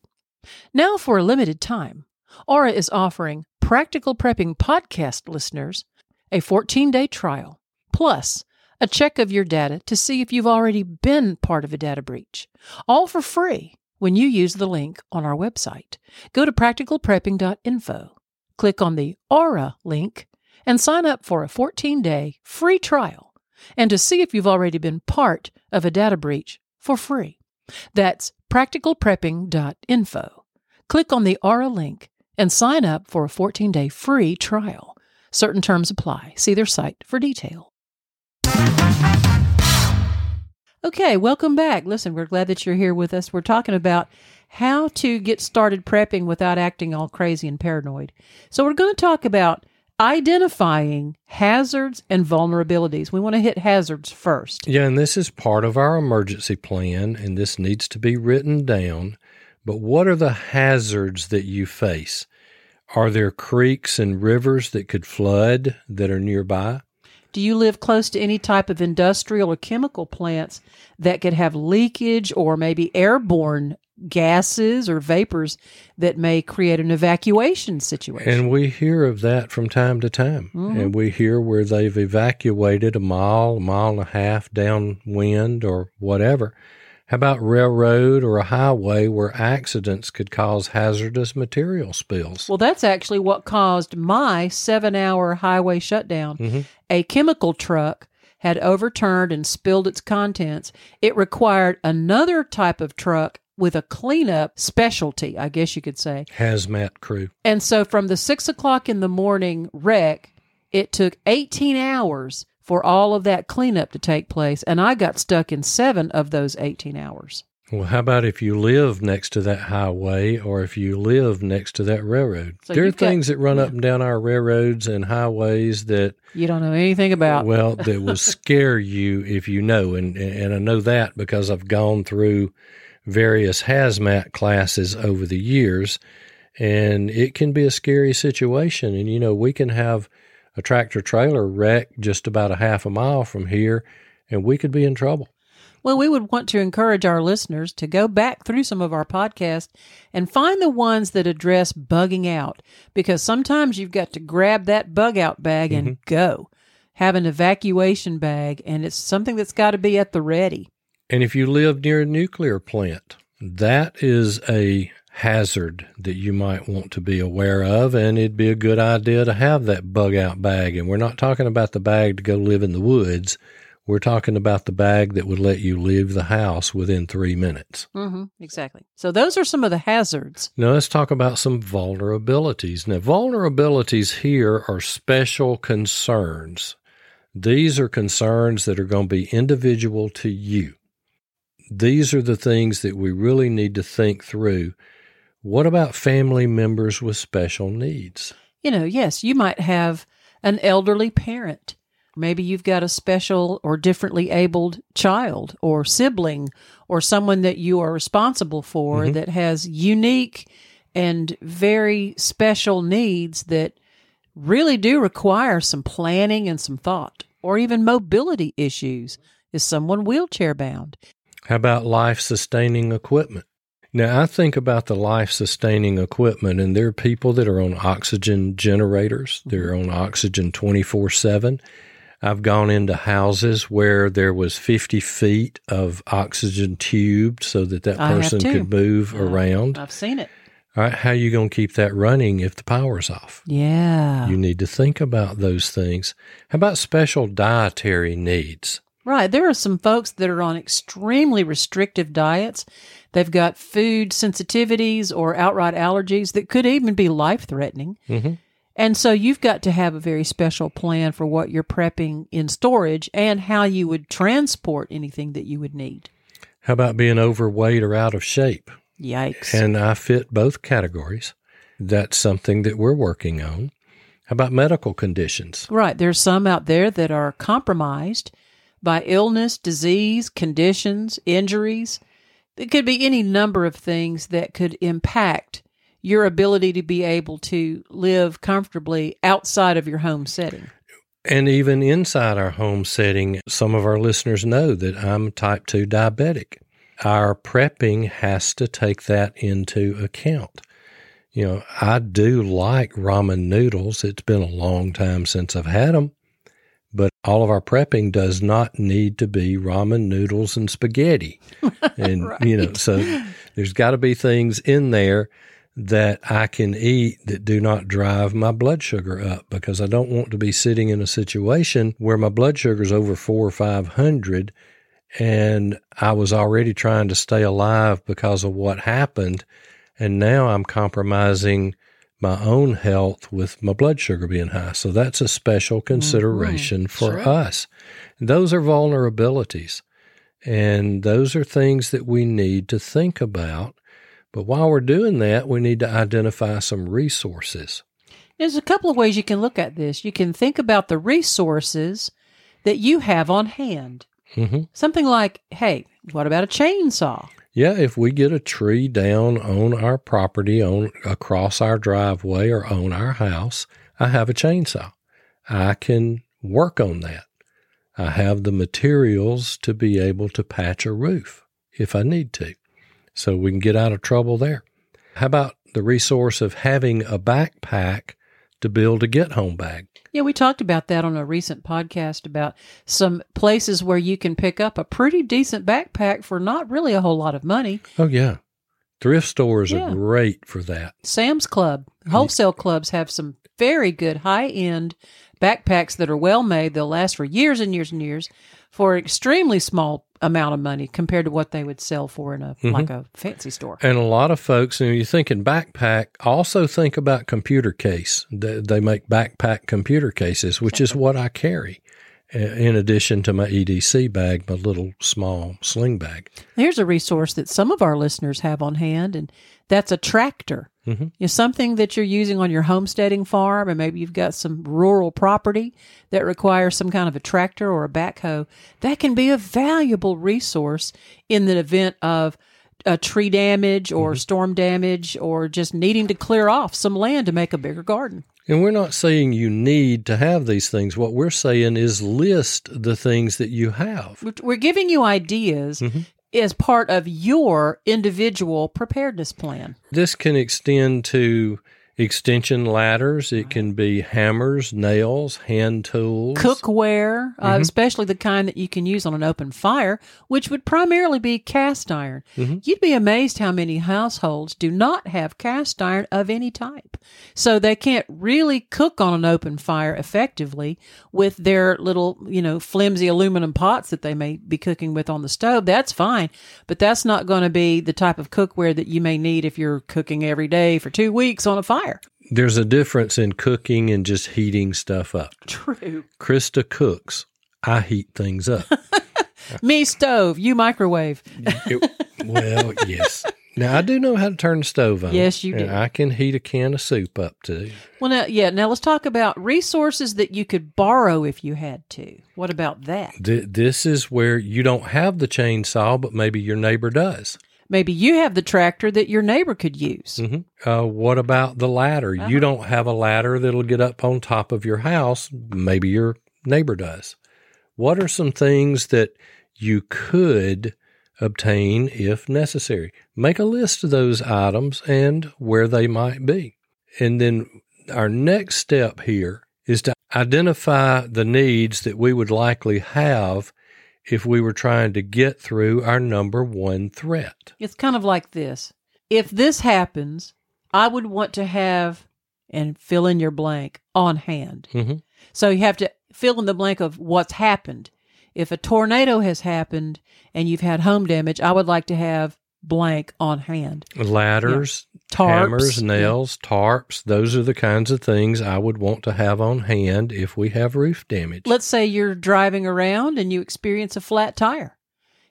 Now, for a limited time, Aura is offering Practical Prepping podcast listeners a 14 day trial, plus a check of your data to see if you've already been part of a data breach, all for free when you use the link on our website. Go to practicalprepping.info, click on the Aura link, and sign up for a 14 day free trial and to see if you've already been part of a data breach for free. That's practicalprepping.info. Click on the Aura link and sign up for a 14 day free trial. Certain terms apply. See their site for detail. Okay, welcome back. Listen, we're glad that you're here with us. We're talking about how to get started prepping without acting all crazy and paranoid. So, we're going to talk about identifying hazards and vulnerabilities. We want to hit hazards first. Yeah, and this is part of our emergency plan, and this needs to be written down. But what are the hazards that you face? Are there creeks and rivers that could flood that are nearby? Do you live close to any type of industrial or chemical plants that could have leakage or maybe airborne gases or vapors that may create an evacuation situation. And we hear of that from time to time. Mm-hmm. And we hear where they've evacuated a mile, a mile and a half downwind or whatever. How about railroad or a highway where accidents could cause hazardous material spills? Well, that's actually what caused my seven hour highway shutdown. Mm-hmm. A chemical truck had overturned and spilled its contents. It required another type of truck with a cleanup specialty, I guess you could say. Hazmat crew. And so from the six o'clock in the morning wreck, it took 18 hours for all of that cleanup to take place. And I got stuck in seven of those 18 hours. Well, how about if you live next to that highway or if you live next to that railroad? So there are things got, that run yeah. up and down our railroads and highways that you don't know anything about. Well, that will [LAUGHS] scare you if you know. And, and I know that because I've gone through various hazmat classes over the years, and it can be a scary situation. And, you know, we can have a tractor trailer wreck just about a half a mile from here, and we could be in trouble. Well, we would want to encourage our listeners to go back through some of our podcasts and find the ones that address bugging out because sometimes you've got to grab that bug out bag and mm-hmm. go. Have an evacuation bag, and it's something that's got to be at the ready. And if you live near a nuclear plant, that is a hazard that you might want to be aware of, and it'd be a good idea to have that bug out bag. And we're not talking about the bag to go live in the woods. We're talking about the bag that would let you leave the house within three minutes. Mm-hmm, exactly. So those are some of the hazards. Now let's talk about some vulnerabilities. Now, vulnerabilities here are special concerns. These are concerns that are going to be individual to you. These are the things that we really need to think through. What about family members with special needs? You know, yes, you might have an elderly parent Maybe you've got a special or differently abled child or sibling or someone that you are responsible for mm-hmm. that has unique and very special needs that really do require some planning and some thought or even mobility issues. Is someone wheelchair bound? How about life sustaining equipment? Now, I think about the life sustaining equipment, and there are people that are on oxygen generators, they're mm-hmm. on oxygen 24 7. I've gone into houses where there was 50 feet of oxygen tubed so that that person could move uh, around. I've seen it. All right, how are you going to keep that running if the power's off? Yeah. You need to think about those things. How about special dietary needs? Right. There are some folks that are on extremely restrictive diets. They've got food sensitivities or outright allergies that could even be life threatening. Mm-hmm. And so you've got to have a very special plan for what you're prepping in storage and how you would transport anything that you would need. How about being overweight or out of shape? Yikes. And I fit both categories. That's something that we're working on. How about medical conditions? Right. There's some out there that are compromised by illness, disease, conditions, injuries. It could be any number of things that could impact your ability to be able to live comfortably outside of your home setting. And even inside our home setting, some of our listeners know that I'm type 2 diabetic. Our prepping has to take that into account. You know, I do like ramen noodles. It's been a long time since I've had them, but all of our prepping does not need to be ramen noodles and spaghetti. [LAUGHS] And, right. you know, so there's got to be things in there that I can eat that do not drive my blood sugar up because I don't want to be sitting in a situation where my blood sugar is over four or 500 and I was already trying to stay alive because of what happened. And now I'm compromising my own health with my blood sugar being high. So that's a special mm-hmm. consideration mm-hmm. for sure. us. Those are vulnerabilities. And those are things that we need to think about but while we're doing that, we need to identify some resources. There's a couple of ways you can look at this. You can think about the resources that you have on hand. Mm-hmm. Something like, hey, what about a chainsaw? Yeah, if we get a tree down on our property, on across our driveway or on our house, I have a chainsaw. I can work on that. I have the materials to be able to patch a roof if I need to so we can get out of trouble there. How about the resource of having a backpack to build a get home bag? Yeah, we talked about that on a recent podcast about some places where you can pick up a pretty decent backpack for not really a whole lot of money. Oh, yeah. Thrift stores yeah. are great for that. Sam's Club, wholesale clubs have some very good high end backpacks that are well made. They'll last for years and years and years for extremely small amount of money compared to what they would sell for in a mm-hmm. like a fancy store. And a lot of folks, when you think in backpack, also think about computer case. They, they make backpack computer cases, which is what I carry. In addition to my EDC bag, my little small sling bag. Here's a resource that some of our listeners have on hand, and that's a tractor. Mm-hmm. Is something that you're using on your homesteading farm, and maybe you've got some rural property that requires some kind of a tractor or a backhoe. That can be a valuable resource in the event of a tree damage or mm-hmm. storm damage or just needing to clear off some land to make a bigger garden. And we're not saying you need to have these things. What we're saying is list the things that you have. We're giving you ideas mm-hmm as part of your individual preparedness plan. This can extend to extension ladders. It can be hammers, nails, hand tools. cookware, uh, especially the kind that you can use on an open fire, which would primarily be cast iron. You'd be amazed how many households do not have cast iron of any type. So they can't really cook on an open fire effectively with their little, you know, flimsy aluminum pots that they may be cooking with on the stove. That's fine, but that's not going to be the type of cookware that you may need if you're cooking every day for two weeks on a fire. There's a difference in cooking and just heating stuff up. True. Krista cooks. I heat things up. [LAUGHS] Me stove, you microwave. It- well, [LAUGHS] yes. Now I do know how to turn the stove on. Yes, you and do. I can heat a can of soup up too. Well, now, yeah. Now let's talk about resources that you could borrow if you had to. What about that? Th- this is where you don't have the chainsaw, but maybe your neighbor does. Maybe you have the tractor that your neighbor could use. hmm Uh, what about the ladder? Uh-huh. You don't have a ladder that'll get up on top of your house. Maybe your neighbor does. What are some things that you could obtain if necessary? Make a list of those items and where they might be. And then our next step here is to identify the needs that we would likely have if we were trying to get through our number one threat. It's kind of like this. If this happens, I would want to have and fill in your blank on hand. Mhm. So you have to fill in the blank of what's happened. If a tornado has happened and you've had home damage, I would like to have blank on hand. Ladders, Tarps, hammers, yeah. nails, tarps. Those are the kinds of things I would want to have on hand if we have roof damage. Let's say you're driving around and you experience a flat tire.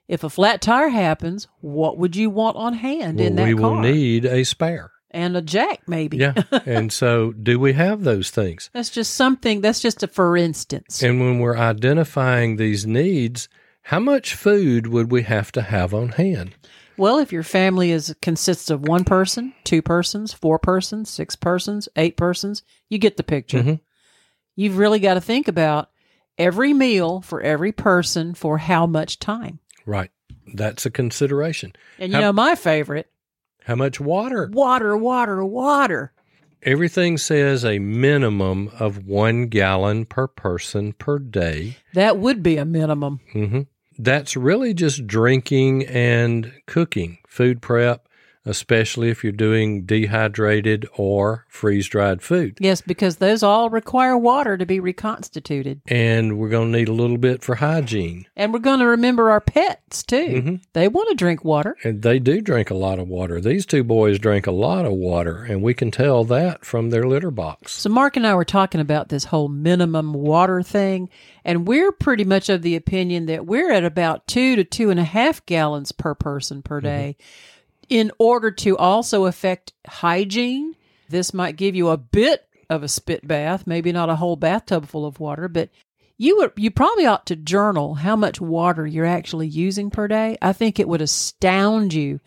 If a flat tire happens, what would you want on hand in Well, that we car? will need a spare. and a jack, maybe. Yeah. [LAUGHS] and so, do we have those things? That's just something. That's just a for instance. And when we're identifying these needs, how much food would we have to have on hand? Well, if your family is consists of one person, two persons, four persons, six persons, eight persons, you get the picture. Mhm. You've really got to think about every meal for every person for how much time. Right. That's a consideration. And you How- know my favorite, How much water? water, water, water. Everything says a minimum of one gallon per person per day. That would be a minimum. hmm That's really just drinking and cooking, food prep, especially if you're doing dehydrated or freeze dried food. Yes, because those all require water to be reconstituted. And we're going to need a little bit for hygiene. And we're going to remember our pets too. Mhm. They want to drink water. And they do drink a lot of water. These two boys drink a lot of water, and we can tell that from their litter box. So, Mark and I were talking about this whole minimum water thing, and we're pretty much of the opinion that we're at about two to two and a half gallons per person per day. In order to also affect hygiene, this might give you a bit of a spit bath, maybe not a whole bathtub full of water, but you would you probably ought to journal how much water you're actually using per day. I think it would astound you.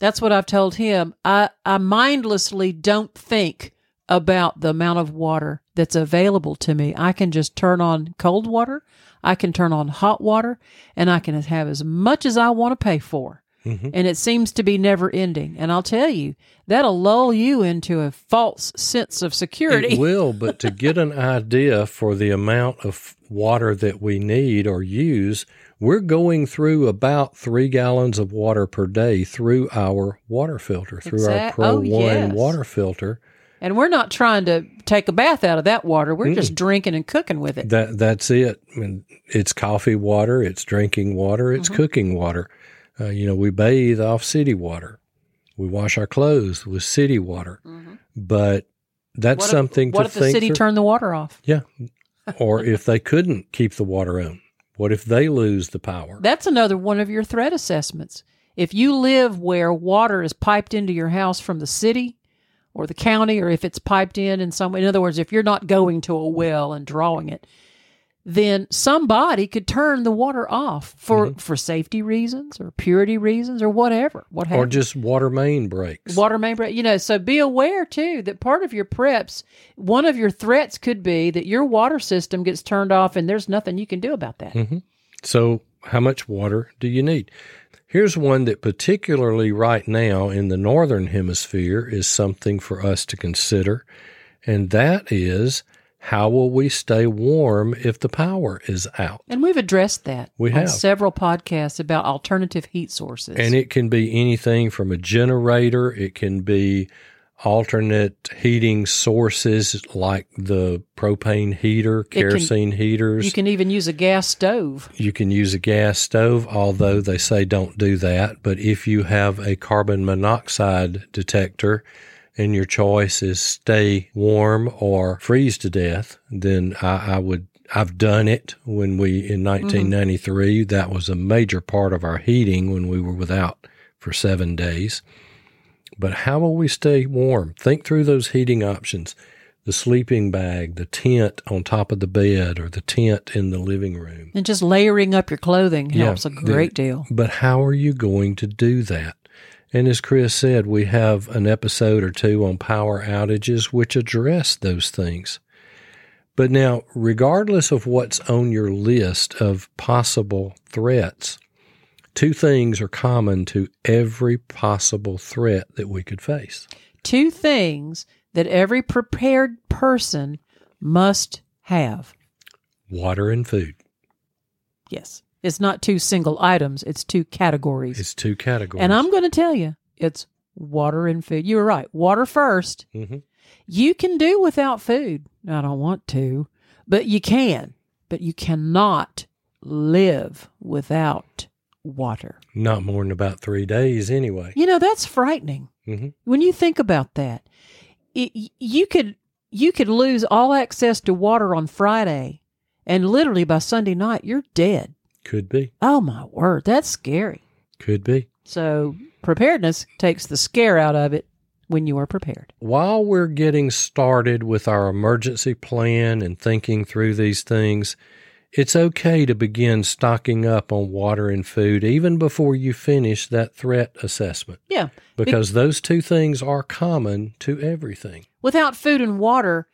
That's what I've told him. I, I mindlessly don't think about the amount of water that's available to me. I can just turn on cold water, I can turn on hot water, and I can have as much as I want to pay for. Mhm. And it seems to be never ending. And I'll tell you, that'll lull you into a false sense of security. It will, but to [LAUGHS] get an idea for the amount of water that we need or use, we're going through about three gallons of water per day through our water filter, through our Pro oh, One yes. water filter. And we're not trying to take a bath out of that water. We're just drinking and cooking with it. That that's it. I mean, it's coffee water, it's drinking water, Mm-hmm. it's cooking water. Uh, you know, we bathe off city water. We wash our clothes with city water. But that's Mm-hmm. What if- something what to if the city through. turned the water off? Yeah. [LAUGHS] or if they couldn't keep the water on, what if they lose the power? That's another one of your threat assessments. If you live where water is piped into your house from the city or the county, or if it's piped in in some in other words, if you're not going to a well and drawing it, then somebody could turn the water off for mm-hmm. for safety reasons or purity reasons or whatever. What or just water main breaks. water main break. You know, so be aware too that part of your preps, one of your threats could be that your water system gets turned off and there's nothing you can do about that. Mm-hmm. So, how much water do you need? Here's one that, particularly right now in the northern hemisphere, is something for us to consider, and that is how will we stay warm if the power is out? And we've addressed that We on have. several podcasts about alternative heat sources. And it can be anything from a generator, it can be alternate heating sources like the propane heater, can- kerosene heaters. you can even use a gas stove. You can use a gas stove, although they say don't do that. But if you have a carbon monoxide detector and your choice is stay warm or freeze to death, then I, I would. I've done it when we in mm-hmm. 1993. That was a major part of our heating when we were without for seven days. But how will we stay warm? Think through those heating options the sleeping bag, the tent on top of the bed, or the tent in the living room. And just layering up your clothing Yeah, helps a the- great deal. But how are you going to do that? And as Chris said, we have an episode or two on power outages which address those things. But now, regardless of what's on your list of possible threats, two things are common to every possible threat that we could face. Two things that every prepared person must have. Water and food. Yes. It's not two single items, it's two categories. It's two categories. and I'm going to tell you, it's water and food. You were right. Water first. Mhm. You can do without food. I don't want to, but you can. But you cannot live without water. not more than about three days anyway. You know, that's frightening. Mhm. When you think about that, it, you could you could lose all access to water on Friday and literally by Sunday night you're dead. Could be. Oh my word, that's scary. Could be. So, preparedness takes the scare out of it when you are prepared. While we're getting started with our emergency plan and thinking through these things, it's okay to begin stocking up on water and food even before you finish that threat assessment Yeah. because those two things are common to everything. Without food and water,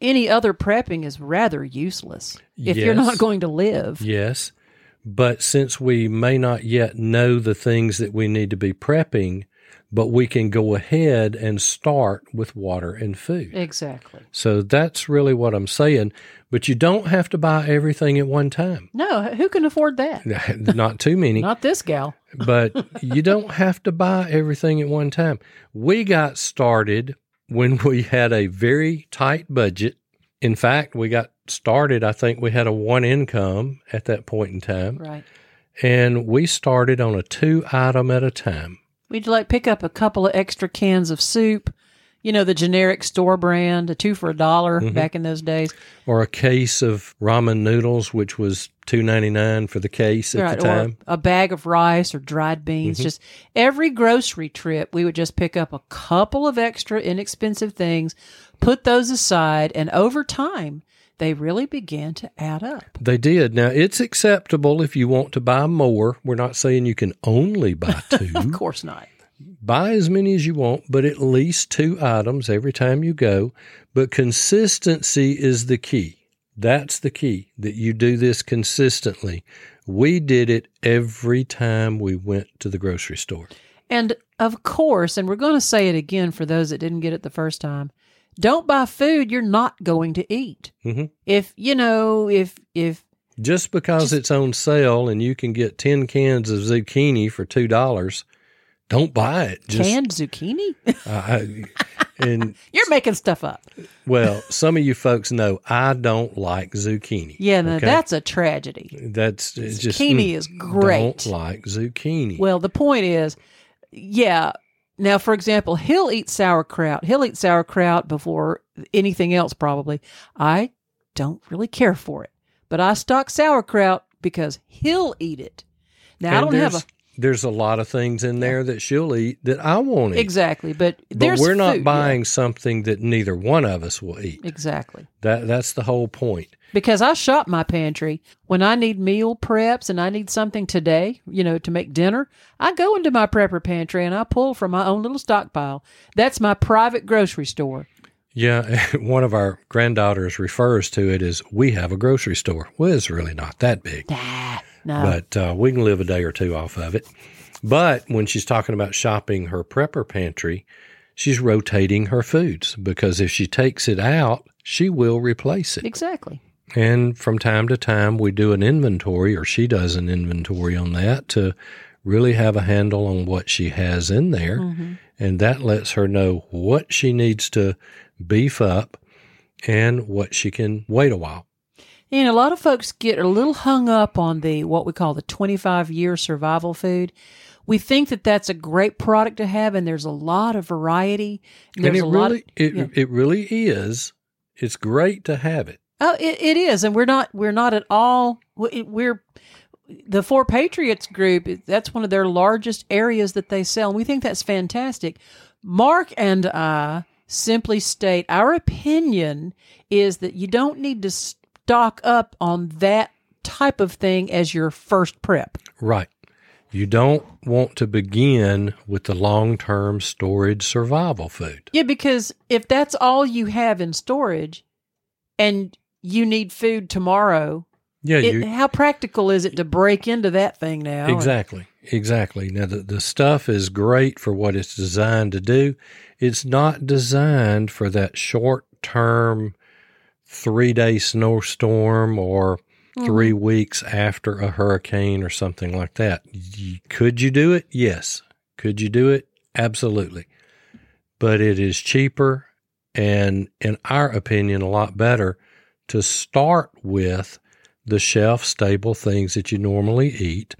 any other prepping is rather useless if you're not going to live. Yes. But since we may not yet know the things that we need to be prepping, but we can go ahead and start with water and food. Exactly. So that's really what I'm saying. But you don't have to buy everything at one time. No, who can afford that? [LAUGHS] Not too many, Not this gal. [LAUGHS] but you don't have to buy everything at one time. We got started when we had a very tight budget. In fact, we got started, I think we had a one income at that point in time, Right. and we started on a two item at a time. We'd like pick up a couple of extra cans of soup, you know, the generic store brand, a two for a dollar Mm-hmm. back in those days. Or a case of ramen noodles, which was two ninety nine for the case at right. the time. Mm-hmm. Or a bag of rice or dried beans. Just every grocery trip, we would just pick up a couple of extra inexpensive things, put those aside, and over time, they really began to add up. They did. Now it's acceptable if you want to buy more. We're not saying you can only buy [LAUGHS] two. Of course not. buy as many as you want, but at least two items every time you go. But consistency is the key. That's the key that you do this consistently. We did it every time we went to the grocery store. And of course, and we're going to say it again for those that didn't get it the first time. Don't buy food you're not going to eat. Mhm. If you know, if if Just because it's on sale and you can get 10 cans of zucchini for $2, don't buy it. Just, canned zucchini, [LAUGHS] I- and [LAUGHS] you're making stuff up. well, some of you folks know I don't like zucchini. Yeah, no, okay? that's a tragedy. That's it's just Zucchini mm, is great. Don't like zucchini. Well, the point is, yeah. Now, for example, he'll eat sauerkraut. He'll eat sauerkraut before anything else, probably. I don't really care for it, but I stock sauerkraut because he'll eat it. Now, I don't have a There's a lot of things in there that she'll eat that I won't eat. exactly, but, But we're not food, yeah. buying something that neither one of us will eat. exactly That that's the whole point. Because I shop my pantry when I need meal preps and I need something today, you know, to make dinner. I go into my prepper pantry and I pull from my own little stockpile. That's my private grocery store. Yeah, [LAUGHS] one of our granddaughters refers to it as we have a grocery store. Well, it's really not that big, Nah, no. but uh, we can live a day or two off of it. But when she's talking about shopping her prepper pantry, she's rotating her foods because if she takes it out, she will replace it. Exactly. And from time to time, we do an inventory, or she does an inventory on that to really have a handle on what she has in there. Mm-hmm. And that lets her know what she needs to beef up and what she can wait a while. And a lot of folks get a little hung up on the what we call the 25 year survival food. We think that that's a great product to have, and there's a lot of variety. And And there's it a lot. really, it, yeah. it really is. It's great to have it. Oh, it, it is, and we're not we're not at all. we- We're the Four Patriots group. That's one of their largest areas that they sell, and we think that's fantastic. Mark and I simply state our opinion is that you don't need to stock up on that type of thing as your first prep. Right. You don't want to begin with the long term storage survival food. Yeah, because if that's all you have in storage, and you need food tomorrow, Yeah, it, you how practical is it to break into that thing now? exactly. Exactly. Now the, the stuff is great for what it's designed to do. It's not designed for that short term three day snowstorm or Mm-hmm. three weeks after a hurricane or something like that. Could you do it? Yes. Could you do it? Absolutely. But it is cheaper and, in our opinion, a lot better to start with the shelf stable things that you normally eat.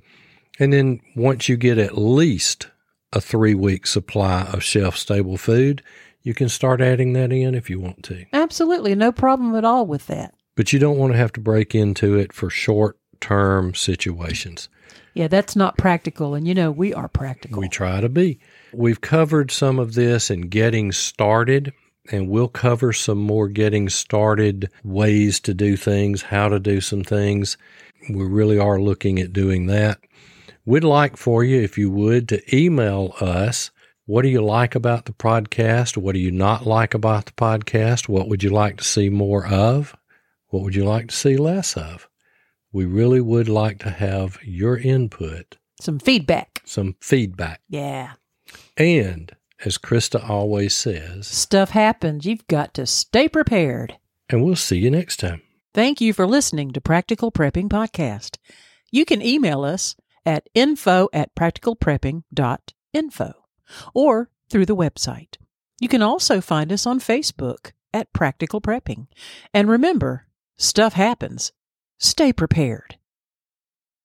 And then once you get at least a three week supply of shelf stable food, you can start adding that in if you want to. Absolutely, no problem at all with that. But you don't want to have to break into it for short term situations. Yeah, that's not practical, and you know we are practical. We try to be. We've covered some of this in getting started, and we'll cover some more getting started ways to do things, how to do some things. We really are looking at doing that. We'd like for you, if you would, to email us. What do you like about the podcast? What do you not like about the podcast? What would you like to see more of? What would you like to see less of? We really would like to have your input, Some feedback. some feedback. Yeah, And as Krista always says, stuff happens. You've got to stay prepared. and we'll see you next time. Thank you for listening to Practical Prepping Podcast. You can email us at info at practicalprepping.info or through the website. You can also find us on Facebook at Practical Prepping. And remember, stuff happens. Stay prepared.